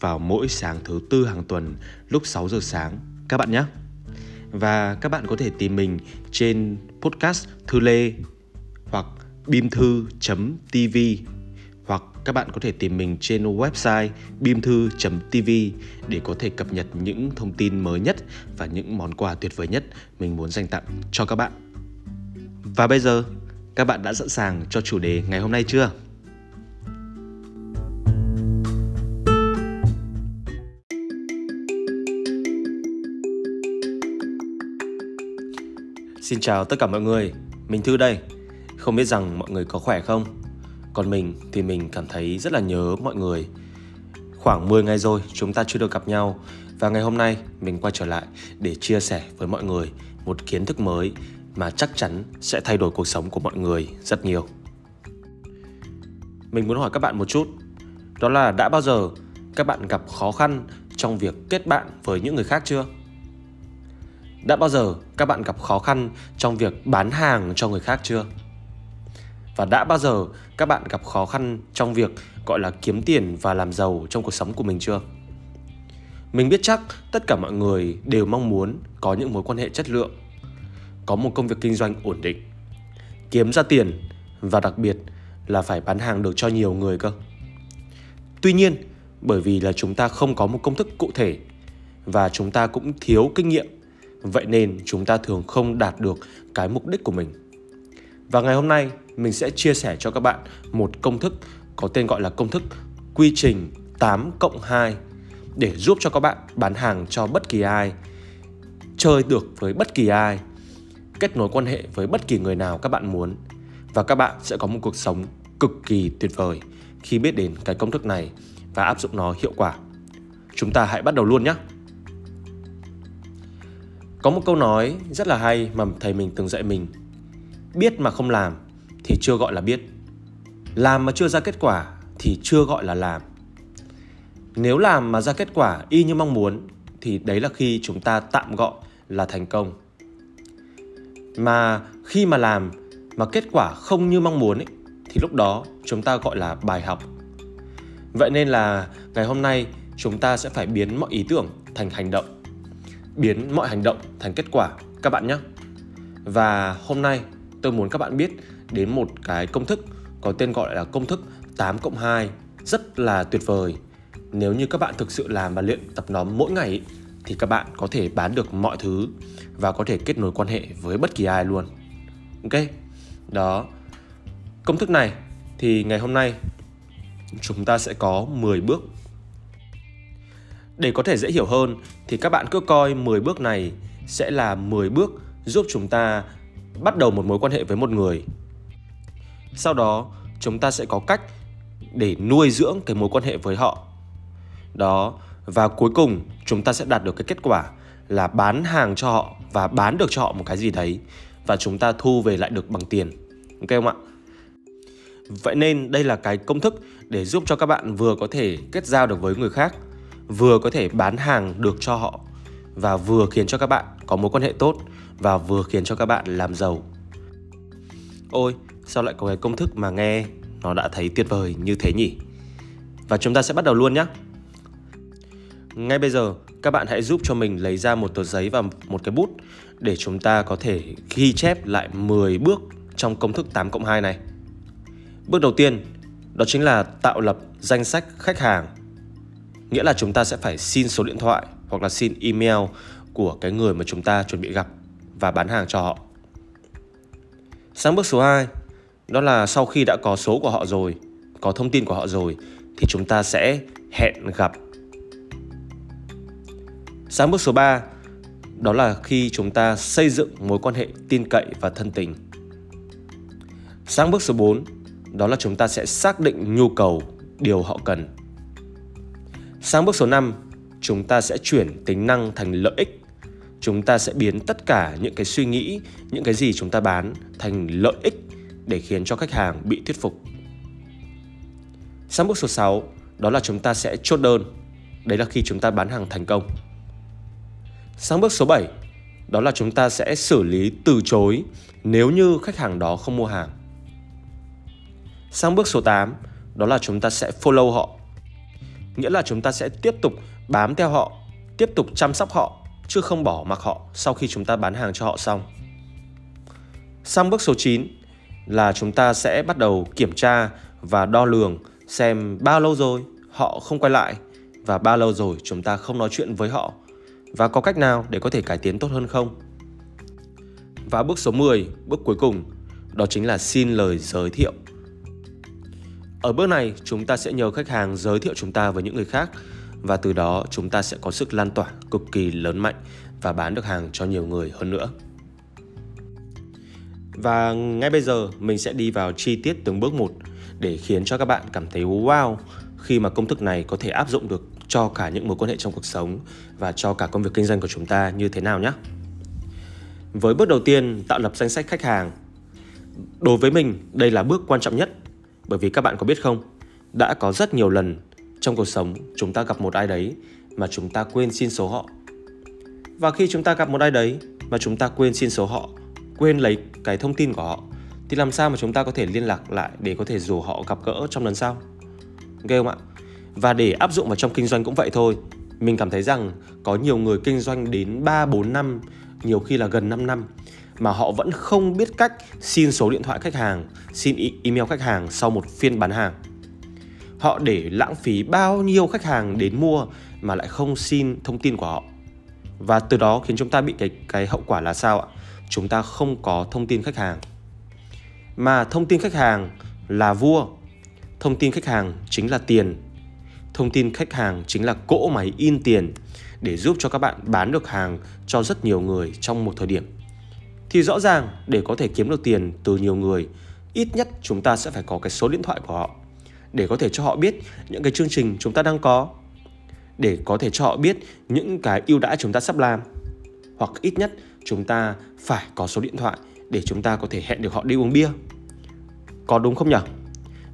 vào mỗi sáng thứ tư hàng tuần lúc 6 giờ sáng các bạn nhé. Và các bạn có thể tìm mình trên podcast Thư Lê hoặc bimthu.tv hoặc các bạn có thể tìm mình trên website bimthu.tv để có thể cập nhật những thông tin mới nhất và những món quà tuyệt vời nhất mình muốn dành tặng cho các bạn. Và bây giờ, các bạn đã sẵn sàng cho chủ đề ngày hôm nay chưa? Xin chào tất cả mọi người, mình Thư đây. Không biết rằng mọi người có khỏe không? Còn mình thì mình cảm thấy rất là nhớ mọi người. Khoảng 10 ngày rồi chúng ta chưa được gặp nhau và ngày hôm nay mình quay trở lại để chia sẻ với mọi người một kiến thức mới mà chắc chắn sẽ thay đổi cuộc sống của mọi người rất nhiều. Mình muốn hỏi các bạn một chút, đó là đã bao giờ các bạn gặp khó khăn trong việc kết bạn với những người khác chưa? Đã bao giờ các bạn gặp khó khăn trong việc bán hàng cho người khác chưa? Và đã bao giờ các bạn gặp khó khăn trong việc gọi là kiếm tiền và làm giàu trong cuộc sống của mình chưa? Mình biết chắc tất cả mọi người đều mong muốn có những mối quan hệ chất lượng, có một công việc kinh doanh ổn định, kiếm ra tiền và đặc biệt là phải bán hàng được cho nhiều người cơ. Tuy nhiên, bởi vì là chúng ta không có một công thức cụ thể và chúng ta cũng thiếu kinh nghiệm Vậy nên chúng ta thường không đạt được cái mục đích của mình. Và ngày hôm nay mình sẽ chia sẻ cho các bạn một công thức có tên gọi là công thức quy trình 8 cộng 2 để giúp cho các bạn bán hàng cho bất kỳ ai, chơi được với bất kỳ ai, kết nối quan hệ với bất kỳ người nào các bạn muốn và các bạn sẽ có một cuộc sống cực kỳ tuyệt vời khi biết đến cái công thức này và áp dụng nó hiệu quả. Chúng ta hãy bắt đầu luôn nhé. Có một câu nói rất là hay mà thầy mình từng dạy mình. Biết mà không làm thì chưa gọi là biết. Làm mà chưa ra kết quả thì chưa gọi là làm. Nếu làm mà ra kết quả y như mong muốn Thì đấy là khi chúng ta tạm gọi là thành công. Mà khi mà làm mà kết quả không như mong muốn ấy, Thì lúc đó chúng ta gọi là bài học. Vậy nên là ngày hôm nay chúng ta sẽ phải biến mọi ý tưởng thành hành động biến mọi hành động thành kết quả các bạn nhé. Và hôm nay tôi muốn các bạn biết đến một cái công thức có tên gọi là công thức 8 cộng 2 rất là tuyệt vời. Nếu như các bạn thực sự làm và luyện tập nó mỗi ngày thì các bạn có thể bán được mọi thứ và có thể kết nối quan hệ với bất kỳ ai luôn. Ok, đó. Công thức này thì ngày hôm nay chúng ta sẽ có 10 bước để có thể dễ hiểu hơn thì các bạn cứ coi 10 bước này sẽ là 10 bước giúp chúng ta bắt đầu một mối quan hệ với một người. Sau đó, chúng ta sẽ có cách để nuôi dưỡng cái mối quan hệ với họ. Đó, và cuối cùng chúng ta sẽ đạt được cái kết quả là bán hàng cho họ và bán được cho họ một cái gì đấy và chúng ta thu về lại được bằng tiền. Ok không ạ? Vậy nên đây là cái công thức để giúp cho các bạn vừa có thể kết giao được với người khác vừa có thể bán hàng được cho họ và vừa khiến cho các bạn có mối quan hệ tốt và vừa khiến cho các bạn làm giàu. Ôi, sao lại có cái công thức mà nghe nó đã thấy tuyệt vời như thế nhỉ? Và chúng ta sẽ bắt đầu luôn nhé. Ngay bây giờ, các bạn hãy giúp cho mình lấy ra một tờ giấy và một cái bút để chúng ta có thể ghi chép lại 10 bước trong công thức 8 cộng 2 này. Bước đầu tiên, đó chính là tạo lập danh sách khách hàng Nghĩa là chúng ta sẽ phải xin số điện thoại hoặc là xin email của cái người mà chúng ta chuẩn bị gặp và bán hàng cho họ. Sang bước số 2, đó là sau khi đã có số của họ rồi, có thông tin của họ rồi thì chúng ta sẽ hẹn gặp. Sang bước số 3, đó là khi chúng ta xây dựng mối quan hệ tin cậy và thân tình. Sang bước số 4, đó là chúng ta sẽ xác định nhu cầu, điều họ cần Sang bước số 5, chúng ta sẽ chuyển tính năng thành lợi ích. Chúng ta sẽ biến tất cả những cái suy nghĩ những cái gì chúng ta bán thành lợi ích để khiến cho khách hàng bị thuyết phục. Sang bước số 6 đó là chúng ta sẽ chốt đơn. Đấy là khi chúng ta bán hàng thành công. Sang bước số 7 đó là chúng ta sẽ xử lý từ chối nếu như khách hàng đó không mua hàng. Sang bước số 8 đó là chúng ta sẽ follow họ nghĩa là chúng ta sẽ tiếp tục bám theo họ tiếp tục chăm sóc họ chứ không bỏ mặc họ sau khi chúng ta bán hàng cho họ xong sang bước số 9 là chúng ta sẽ bắt đầu kiểm tra và đo lường xem bao lâu rồi họ không quay lại và bao lâu rồi chúng ta không nói chuyện với họ và có cách nào để có thể cải tiến tốt hơn không. Và bước số 10, bước cuối cùng, đó chính là xin lời giới thiệu. Ở bước này, chúng ta sẽ nhờ khách hàng giới thiệu chúng ta với những người khác và từ đó chúng ta sẽ có sức lan tỏa cực kỳ lớn mạnh và bán được hàng cho nhiều người hơn nữa. Và ngay bây giờ mình sẽ đi vào chi tiết từng bước một để khiến cho các bạn cảm thấy wow khi mà công thức này có thể áp dụng được cho cả những mối quan hệ trong cuộc sống và cho cả công việc kinh doanh của chúng ta như thế nào nhé. Với bước đầu tiên, tạo lập danh sách khách hàng. Đối với mình, đây là bước quan trọng nhất bởi vì các bạn có biết không, đã có rất nhiều lần trong cuộc sống chúng ta gặp một ai đấy mà chúng ta quên xin số họ. Và khi chúng ta gặp một ai đấy mà chúng ta quên xin số họ, quên lấy cái thông tin của họ thì làm sao mà chúng ta có thể liên lạc lại để có thể rủ họ gặp gỡ trong lần sau? Ghê không ạ? Và để áp dụng vào trong kinh doanh cũng vậy thôi. Mình cảm thấy rằng có nhiều người kinh doanh đến 3 4 năm, nhiều khi là gần 5 năm mà họ vẫn không biết cách xin số điện thoại khách hàng, xin email khách hàng sau một phiên bán hàng. Họ để lãng phí bao nhiêu khách hàng đến mua mà lại không xin thông tin của họ. Và từ đó khiến chúng ta bị cái cái hậu quả là sao ạ? Chúng ta không có thông tin khách hàng. Mà thông tin khách hàng là vua. Thông tin khách hàng chính là tiền thông tin khách hàng chính là cỗ máy in tiền để giúp cho các bạn bán được hàng cho rất nhiều người trong một thời điểm. Thì rõ ràng để có thể kiếm được tiền từ nhiều người, ít nhất chúng ta sẽ phải có cái số điện thoại của họ để có thể cho họ biết những cái chương trình chúng ta đang có, để có thể cho họ biết những cái ưu đãi chúng ta sắp làm. Hoặc ít nhất chúng ta phải có số điện thoại để chúng ta có thể hẹn được họ đi uống bia. Có đúng không nhỉ?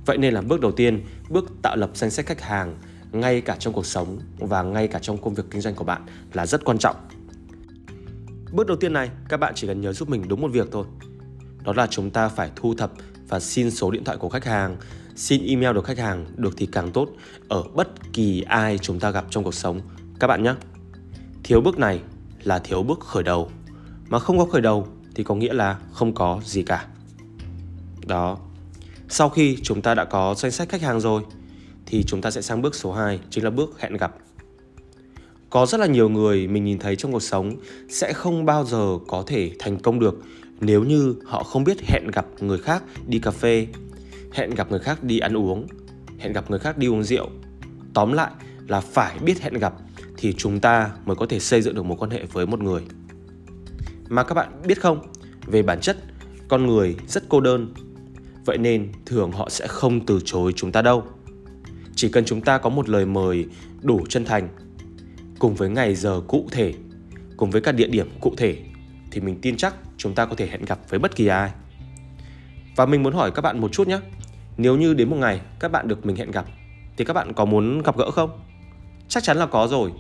Vậy nên là bước đầu tiên, bước tạo lập danh sách khách hàng ngay cả trong cuộc sống và ngay cả trong công việc kinh doanh của bạn là rất quan trọng. Bước đầu tiên này, các bạn chỉ cần nhớ giúp mình đúng một việc thôi. Đó là chúng ta phải thu thập và xin số điện thoại của khách hàng, xin email được khách hàng được thì càng tốt ở bất kỳ ai chúng ta gặp trong cuộc sống các bạn nhé. Thiếu bước này là thiếu bước khởi đầu. Mà không có khởi đầu thì có nghĩa là không có gì cả. Đó. Sau khi chúng ta đã có danh sách khách hàng rồi thì chúng ta sẽ sang bước số 2 chính là bước hẹn gặp. Có rất là nhiều người mình nhìn thấy trong cuộc sống sẽ không bao giờ có thể thành công được nếu như họ không biết hẹn gặp người khác đi cà phê, hẹn gặp người khác đi ăn uống, hẹn gặp người khác đi uống rượu. Tóm lại là phải biết hẹn gặp thì chúng ta mới có thể xây dựng được một quan hệ với một người. Mà các bạn biết không, về bản chất con người rất cô đơn. Vậy nên thường họ sẽ không từ chối chúng ta đâu. Chỉ cần chúng ta có một lời mời đủ chân thành cùng với ngày giờ cụ thể, cùng với các địa điểm cụ thể thì mình tin chắc chúng ta có thể hẹn gặp với bất kỳ ai. Và mình muốn hỏi các bạn một chút nhé. Nếu như đến một ngày các bạn được mình hẹn gặp thì các bạn có muốn gặp gỡ không? Chắc chắn là có rồi.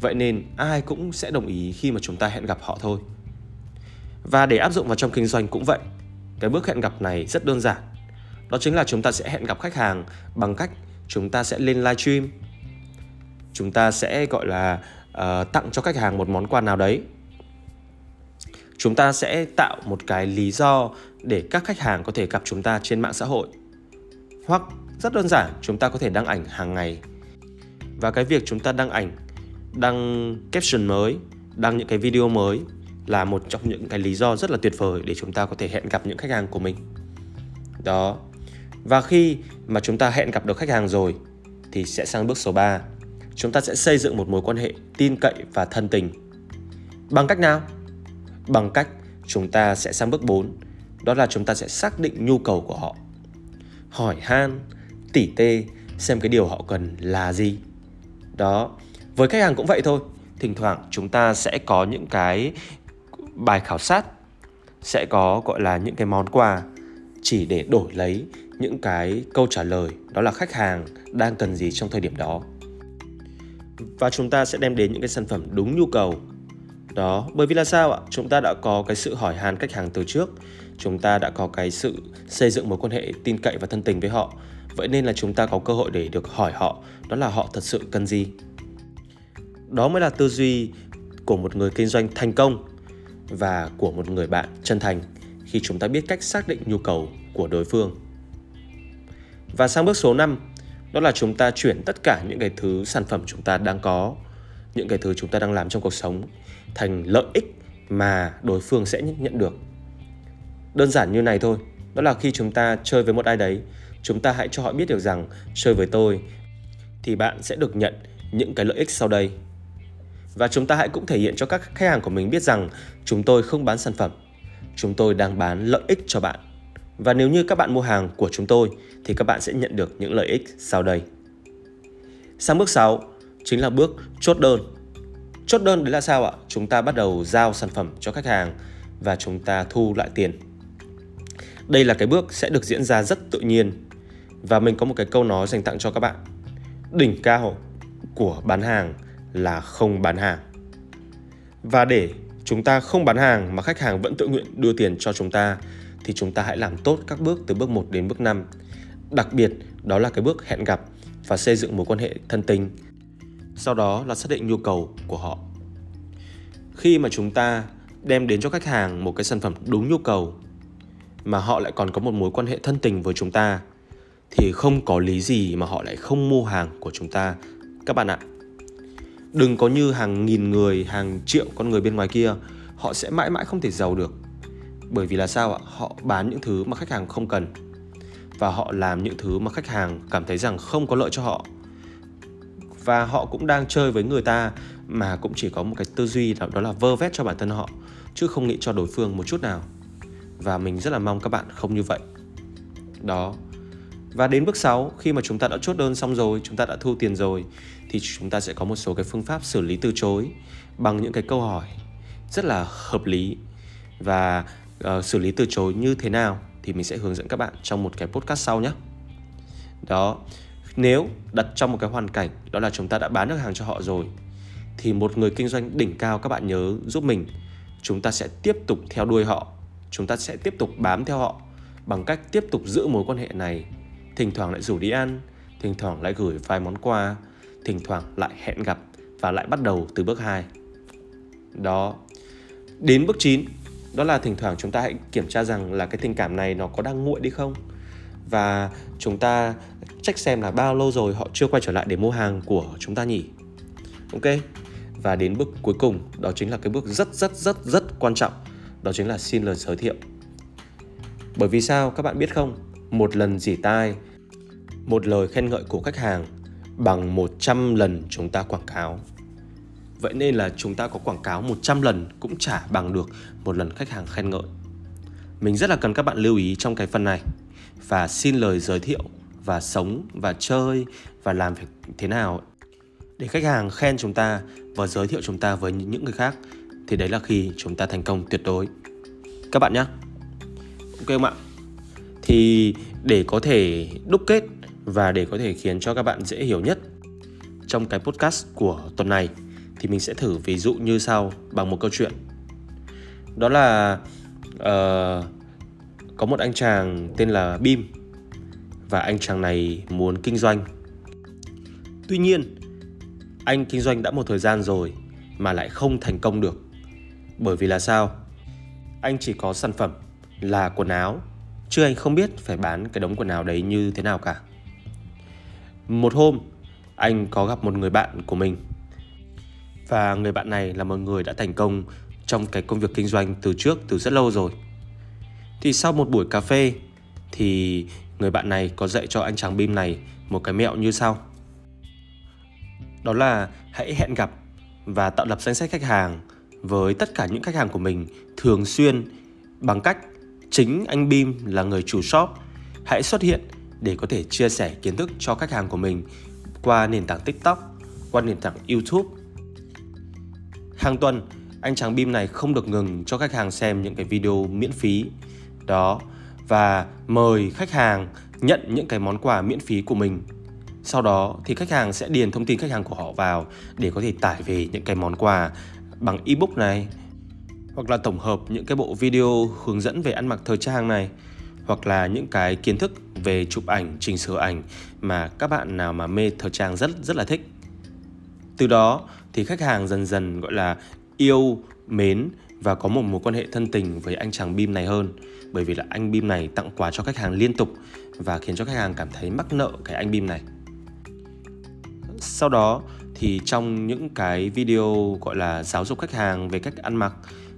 Vậy nên ai cũng sẽ đồng ý khi mà chúng ta hẹn gặp họ thôi. Và để áp dụng vào trong kinh doanh cũng vậy. Cái bước hẹn gặp này rất đơn giản. Đó chính là chúng ta sẽ hẹn gặp khách hàng bằng cách chúng ta sẽ lên livestream chúng ta sẽ gọi là uh, tặng cho khách hàng một món quà nào đấy. Chúng ta sẽ tạo một cái lý do để các khách hàng có thể gặp chúng ta trên mạng xã hội. Hoặc rất đơn giản chúng ta có thể đăng ảnh hàng ngày. Và cái việc chúng ta đăng ảnh đăng caption mới đăng những cái video mới là một trong những cái lý do rất là tuyệt vời để chúng ta có thể hẹn gặp những khách hàng của mình. Đó. Và khi mà chúng ta hẹn gặp được khách hàng rồi thì sẽ sang bước số 3. Chúng ta sẽ xây dựng một mối quan hệ tin cậy và thân tình. Bằng cách nào? Bằng cách chúng ta sẽ sang bước 4, đó là chúng ta sẽ xác định nhu cầu của họ. Hỏi han, tỉ tê xem cái điều họ cần là gì. Đó, với khách hàng cũng vậy thôi thỉnh thoảng chúng ta sẽ có những cái bài khảo sát sẽ có gọi là những cái món quà chỉ để đổi lấy những cái câu trả lời đó là khách hàng đang cần gì trong thời điểm đó và chúng ta sẽ đem đến những cái sản phẩm đúng nhu cầu. Đó bởi vì là sao ạ? Chúng ta đã có cái sự hỏi han khách hàng từ trước. Chúng ta đã có cái sự xây dựng mối quan hệ tin cậy và thân tình với họ. Vậy nên là chúng ta có cơ hội để được hỏi họ đó là họ thật sự cần gì? Đó mới là tư duy của một người kinh doanh thành công và của một người bạn chân thành khi chúng ta biết cách xác định nhu cầu của đối phương. Và sang bước số 5, đó là chúng ta chuyển tất cả những cái thứ sản phẩm chúng ta đang có, những cái thứ chúng ta đang làm trong cuộc sống thành lợi ích mà đối phương sẽ nhận được. Đơn giản như này thôi, đó là khi chúng ta chơi với một ai đấy, chúng ta hãy cho họ biết được rằng chơi với tôi thì bạn sẽ được nhận những cái lợi ích sau đây và chúng ta hãy cũng thể hiện cho các khách hàng của mình biết rằng chúng tôi không bán sản phẩm, chúng tôi đang bán lợi ích cho bạn. Và nếu như các bạn mua hàng của chúng tôi, thì các bạn sẽ nhận được những lợi ích sau đây. Sang bước 6 chính là bước chốt đơn. Chốt đơn đấy là sao ạ? Chúng ta bắt đầu giao sản phẩm cho khách hàng và chúng ta thu lại tiền. Đây là cái bước sẽ được diễn ra rất tự nhiên và mình có một cái câu nói dành tặng cho các bạn. Đỉnh cao của bán hàng là không bán hàng. Và để chúng ta không bán hàng mà khách hàng vẫn tự nguyện đưa tiền cho chúng ta thì chúng ta hãy làm tốt các bước từ bước 1 đến bước 5. Đặc biệt, đó là cái bước hẹn gặp và xây dựng mối quan hệ thân tình. Sau đó là xác định nhu cầu của họ. Khi mà chúng ta đem đến cho khách hàng một cái sản phẩm đúng nhu cầu, mà họ lại còn có một mối quan hệ thân tình với chúng ta, thì không có lý gì mà họ lại không mua hàng của chúng ta các bạn ạ, đừng có như hàng nghìn người, hàng triệu con người bên ngoài kia, họ sẽ mãi mãi không thể giàu được bởi vì là sao ạ? Họ bán những thứ mà khách hàng không cần. Và họ làm những thứ mà khách hàng cảm thấy rằng không có lợi cho họ. Và họ cũng đang chơi với người ta mà cũng chỉ có một cái tư duy đó, đó là vơ vét cho bản thân họ chứ không nghĩ cho đối phương một chút nào. Và mình rất là mong các bạn không như vậy. Đó. Và đến bước 6 khi mà chúng ta đã chốt đơn xong rồi, chúng ta đã thu tiền rồi thì chúng ta sẽ có một số cái phương pháp xử lý từ chối bằng những cái câu hỏi rất là hợp lý. Và uh, xử lý từ chối như thế nào thì mình sẽ hướng dẫn các bạn trong một cái podcast sau nhé. Đó, nếu đặt trong một cái hoàn cảnh đó là chúng ta đã bán được hàng cho họ rồi thì một người kinh doanh đỉnh cao các bạn nhớ giúp mình chúng ta sẽ tiếp tục theo đuôi họ chúng ta sẽ tiếp tục bám theo họ bằng cách tiếp tục giữ mối quan hệ này thỉnh thoảng lại rủ đi ăn thỉnh thoảng lại gửi vài món quà thỉnh thoảng lại hẹn gặp và lại bắt đầu từ bước 2. Đó. Đến bước 9, đó là thỉnh thoảng chúng ta hãy kiểm tra rằng là cái tình cảm này nó có đang nguội đi không? Và chúng ta check xem là bao lâu rồi họ chưa quay trở lại để mua hàng của chúng ta nhỉ? Ok. Và đến bước cuối cùng, đó chính là cái bước rất rất rất rất quan trọng, đó chính là xin lời giới thiệu. Bởi vì sao các bạn biết không? Một lần dỉ tai, một lời khen ngợi của khách hàng bằng 100 lần chúng ta quảng cáo. Vậy nên là chúng ta có quảng cáo 100 lần cũng chả bằng được một lần khách hàng khen ngợi. Mình rất là cần các bạn lưu ý trong cái phần này và xin lời giới thiệu và sống và chơi và làm việc thế nào để khách hàng khen chúng ta và giới thiệu chúng ta với những người khác, thì đấy là khi chúng ta thành công tuyệt đối. Các bạn nhé. Ok không ạ? Thì để có thể đúc kết và để có thể khiến cho các bạn dễ hiểu nhất trong cái podcast của tuần này thì mình sẽ thử ví dụ như sau bằng một câu chuyện. Đó là uh, có một anh chàng tên là Bim và anh chàng này muốn kinh doanh. Tuy nhiên anh kinh doanh đã một thời gian rồi mà lại không thành công được. Bởi vì là sao? Anh chỉ có sản phẩm là quần áo chứ anh không biết phải bán cái đống quần áo đấy như thế nào cả. Một hôm, anh có gặp một người bạn của mình. Và người bạn này là một người đã thành công trong cái công việc kinh doanh từ trước, từ rất lâu rồi. Thì sau một buổi cà phê, thì người bạn này có dạy cho anh chàng Bim này một cái mẹo như sau. Đó là hãy hẹn gặp và tạo lập danh sách khách hàng với tất cả những khách hàng của mình thường xuyên bằng cách chính anh Bim là người chủ shop, hãy xuất hiện để có thể chia sẻ kiến thức cho khách hàng của mình qua nền tảng TikTok, qua nền tảng YouTube. Hàng tuần, anh chàng Bim này không được ngừng cho khách hàng xem những cái video miễn phí đó và mời khách hàng nhận những cái món quà miễn phí của mình. Sau đó thì khách hàng sẽ điền thông tin khách hàng của họ vào để có thể tải về những cái món quà bằng ebook này hoặc là tổng hợp những cái bộ video hướng dẫn về ăn mặc thời trang này hoặc là những cái kiến thức về chụp ảnh, chỉnh sửa ảnh mà các bạn nào mà mê thời trang rất rất là thích. Từ đó thì khách hàng dần dần gọi là yêu, mến và có một mối quan hệ thân tình với anh chàng Bim này hơn bởi vì là anh Bim này tặng quà cho khách hàng liên tục và khiến cho khách hàng cảm thấy mắc nợ cái anh Bim này. Sau đó thì trong những cái video gọi là giáo dục khách hàng về cách ăn mặc,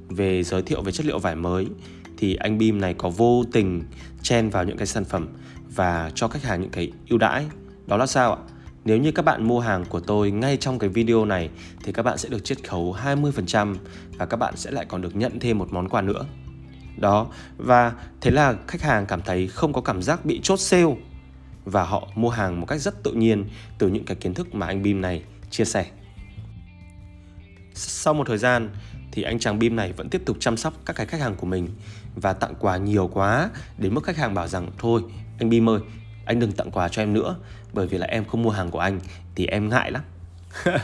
về giới thiệu về chất liệu vải mới thì anh Bim này có vô tình chen vào những cái sản phẩm và cho khách hàng những cái ưu đãi. Đó là sao ạ? Nếu như các bạn mua hàng của tôi ngay trong cái video này thì các bạn sẽ được chiết khấu 20% và các bạn sẽ lại còn được nhận thêm một món quà nữa. Đó, và thế là khách hàng cảm thấy không có cảm giác bị chốt sale và họ mua hàng một cách rất tự nhiên từ những cái kiến thức mà anh Bim này chia sẻ. Sau một thời gian thì anh chàng Bim này vẫn tiếp tục chăm sóc các cái khách hàng của mình và tặng quà nhiều quá đến mức khách hàng bảo rằng thôi anh Bim ơi anh đừng tặng quà cho em nữa bởi vì là em không mua hàng của anh thì em ngại lắm.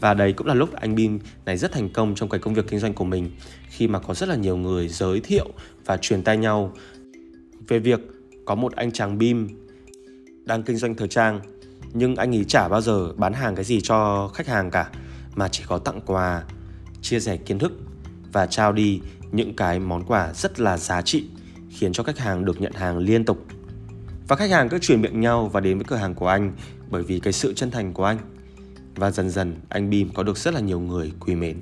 Và đây cũng là lúc anh Bim này rất thành công trong cái công việc kinh doanh của mình khi mà có rất là nhiều người giới thiệu và truyền tay nhau. Về việc có một anh chàng Bim đang kinh doanh thời trang nhưng anh ấy chả bao giờ bán hàng cái gì cho khách hàng cả mà chỉ có tặng quà, chia sẻ kiến thức và trao đi những cái món quà rất là giá trị khiến cho khách hàng được nhận hàng liên tục và khách hàng cứ chuyển miệng nhau và đến với cửa hàng của anh bởi vì cái sự chân thành của anh. Và dần dần anh Bim có được rất là nhiều người quý mến.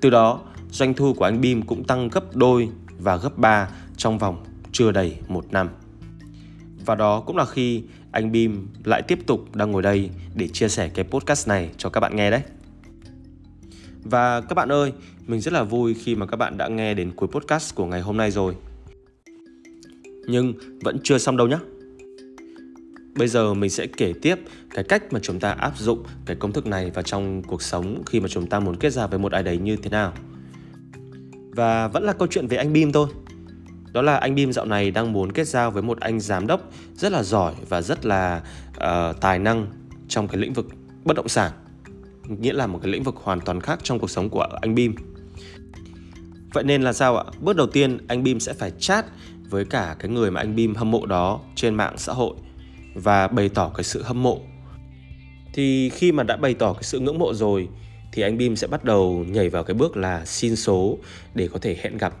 Từ đó, doanh thu của anh Bim cũng tăng gấp đôi và gấp ba trong vòng chưa đầy một năm. Và đó cũng là khi anh Bim lại tiếp tục đang ngồi đây để chia sẻ cái podcast này cho các bạn nghe đấy. Và các bạn ơi, mình rất là vui khi mà các bạn đã nghe đến cuối podcast của ngày hôm nay rồi. Nhưng vẫn chưa xong đâu nhé. Bây giờ mình sẽ kể tiếp cái cách mà chúng ta áp dụng cái công thức này vào trong cuộc sống khi mà chúng ta muốn kết giao với một ai đấy như thế nào. Và vẫn là câu chuyện về anh Bim thôi. Đó là anh Bim dạo này đang muốn kết giao với một anh giám đốc rất là giỏi và rất là uh, tài năng trong cái lĩnh vực bất động sản. Nghĩa là một cái lĩnh vực hoàn toàn khác trong cuộc sống của anh Bim. Vậy nên là sao ạ? Bước đầu tiên anh Bim sẽ phải chat với cả cái người mà anh Bim hâm mộ đó trên mạng xã hội và bày tỏ cái sự hâm mộ. Thì khi mà đã bày tỏ cái sự ngưỡng mộ rồi, thì anh Bim sẽ bắt đầu nhảy vào cái bước là xin số để có thể hẹn gặp.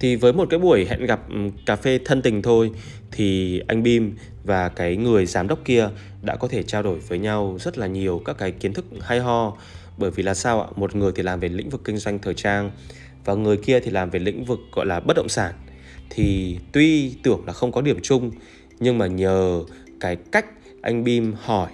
Thì với một cái buổi hẹn gặp cà phê thân tình thôi, thì anh Bim và cái người giám đốc kia đã có thể trao đổi với nhau rất là nhiều các cái kiến thức hay ho bởi vì là sao ạ? Một người thì làm về lĩnh vực kinh doanh thời trang và người kia thì làm về lĩnh vực, gọi là, bất động sản thì tuy tưởng là không có điểm chung nhưng mà nhờ cái cách anh Bim hỏi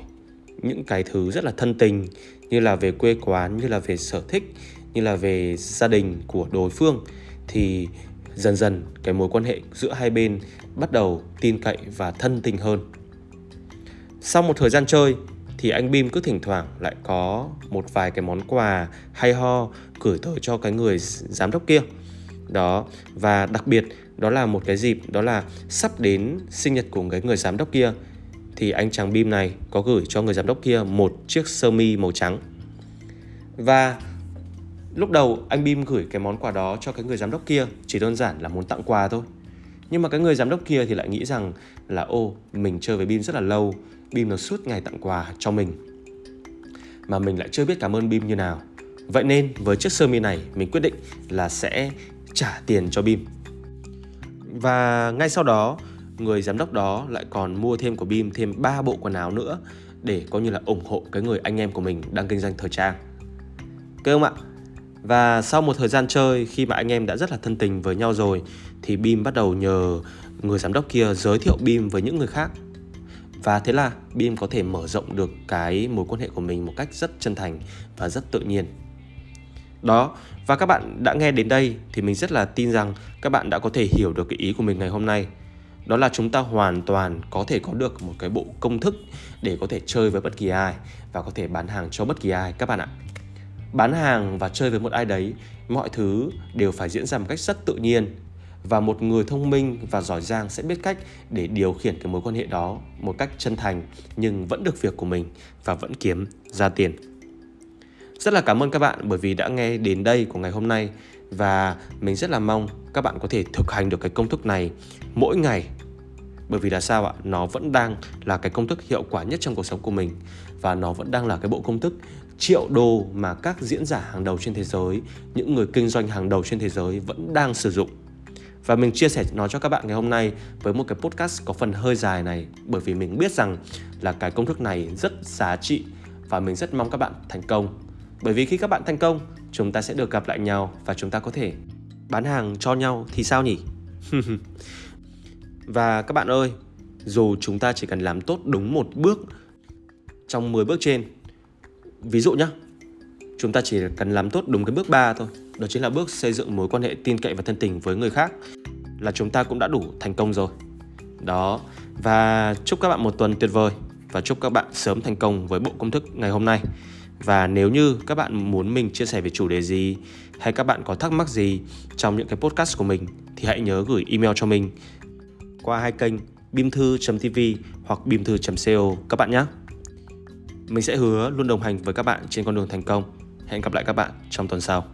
những cái thứ rất là thân tình như là về quê quán, như là về sở thích, như là về gia đình của đối phương thì dần dần cái mối quan hệ giữa hai bên bắt đầu tin cậy và thân tình hơn. Sau một thời gian chơi thì anh Bim cứ thỉnh thoảng lại có một vài cái món quà hay ho gửi tới cho cái người giám đốc kia. Đó, và đặc biệt đó là một cái dịp đó là sắp đến sinh nhật của cái người giám đốc kia thì anh chàng Bim này có gửi cho người giám đốc kia một chiếc sơ mi màu trắng. Và lúc đầu anh Bim gửi cái món quà đó cho cái người giám đốc kia chỉ đơn giản là muốn tặng quà thôi. Nhưng mà cái người giám đốc kia thì lại nghĩ rằng là ô mình chơi với Bim rất là lâu, Bim nó suốt ngày tặng quà cho mình. Mà mình lại chưa biết cảm ơn Bim như nào. Vậy nên với chiếc sơ mi này mình quyết định là sẽ trả tiền cho Bim và ngay sau đó, người giám đốc đó lại còn mua thêm của Bim thêm 3 bộ quần áo nữa để coi như là ủng hộ cái người anh em của mình đang kinh doanh thời trang. Cơ không ạ? Và sau một thời gian chơi khi mà anh em đã rất là thân tình với nhau rồi thì Bim bắt đầu nhờ người giám đốc kia giới thiệu Bim với những người khác. Và thế là Bim có thể mở rộng được cái mối quan hệ của mình một cách rất chân thành và rất tự nhiên. Đó, và các bạn đã nghe đến đây thì mình rất là tin rằng các bạn đã có thể hiểu được cái ý của mình ngày hôm nay. đó là chúng ta hoàn toàn có thể có được một cái bộ công thức để có thể chơi với bất kỳ ai và có thể bán hàng cho bất kỳ ai các bạn ạ bán hàng và chơi với một ai đấy mọi thứ đều phải diễn ra một cách rất tự nhiên và một người thông minh và giỏi giang sẽ biết cách để điều khiển cái mối quan hệ đó một cách chân thành nhưng vẫn được việc của mình và vẫn kiếm ra tiền rất là cảm ơn các bạn bởi vì đã nghe đến đây của ngày hôm nay. Và mình rất là mong các bạn có thể thực hành được cái công thức này mỗi ngày. Bởi vì là sao ạ? Nó vẫn đang là cái công thức hiệu quả nhất trong cuộc sống của mình. Và nó vẫn đang là cái bộ công thức triệu đô mà các diễn giả hàng đầu trên thế giới, những người kinh doanh hàng đầu trên thế giới vẫn đang sử dụng. Và mình chia sẻ nó cho các bạn ngày hôm nay với một cái podcast có phần hơi dài này, bởi vì mình biết rằng là cái công thức này rất giá trị và mình rất mong các bạn thành công bởi vì khi các bạn thành công, chúng ta sẽ được gặp lại nhau và chúng ta có thể bán hàng cho nhau thì sao nhỉ? Và các bạn ơi, dù chúng ta chỉ cần làm tốt đúng một bước trong 10 bước trên, ví dụ nhé chúng ta chỉ cần làm tốt đúng cái bước 3 thôi, đó chính là bước xây dựng mối quan hệ tin cậy và thân tình với người khác, là chúng ta cũng đã đủ thành công rồi. Đó, và chúc các bạn một tuần tuyệt vời và chúc các bạn sớm thành công với bộ công thức ngày hôm nay và nếu như các bạn muốn mình chia sẻ về chủ đề gì, hay các bạn có thắc mắc gì trong những cái podcast của mình, thì hãy nhớ gửi email cho mình qua hai kênh bimthu.tv hoặc bimthu.co các bạn nhé. Mình sẽ hứa luôn đồng hành với các bạn trên con đường thành công. Hẹn gặp lại các bạn trong tuần sau.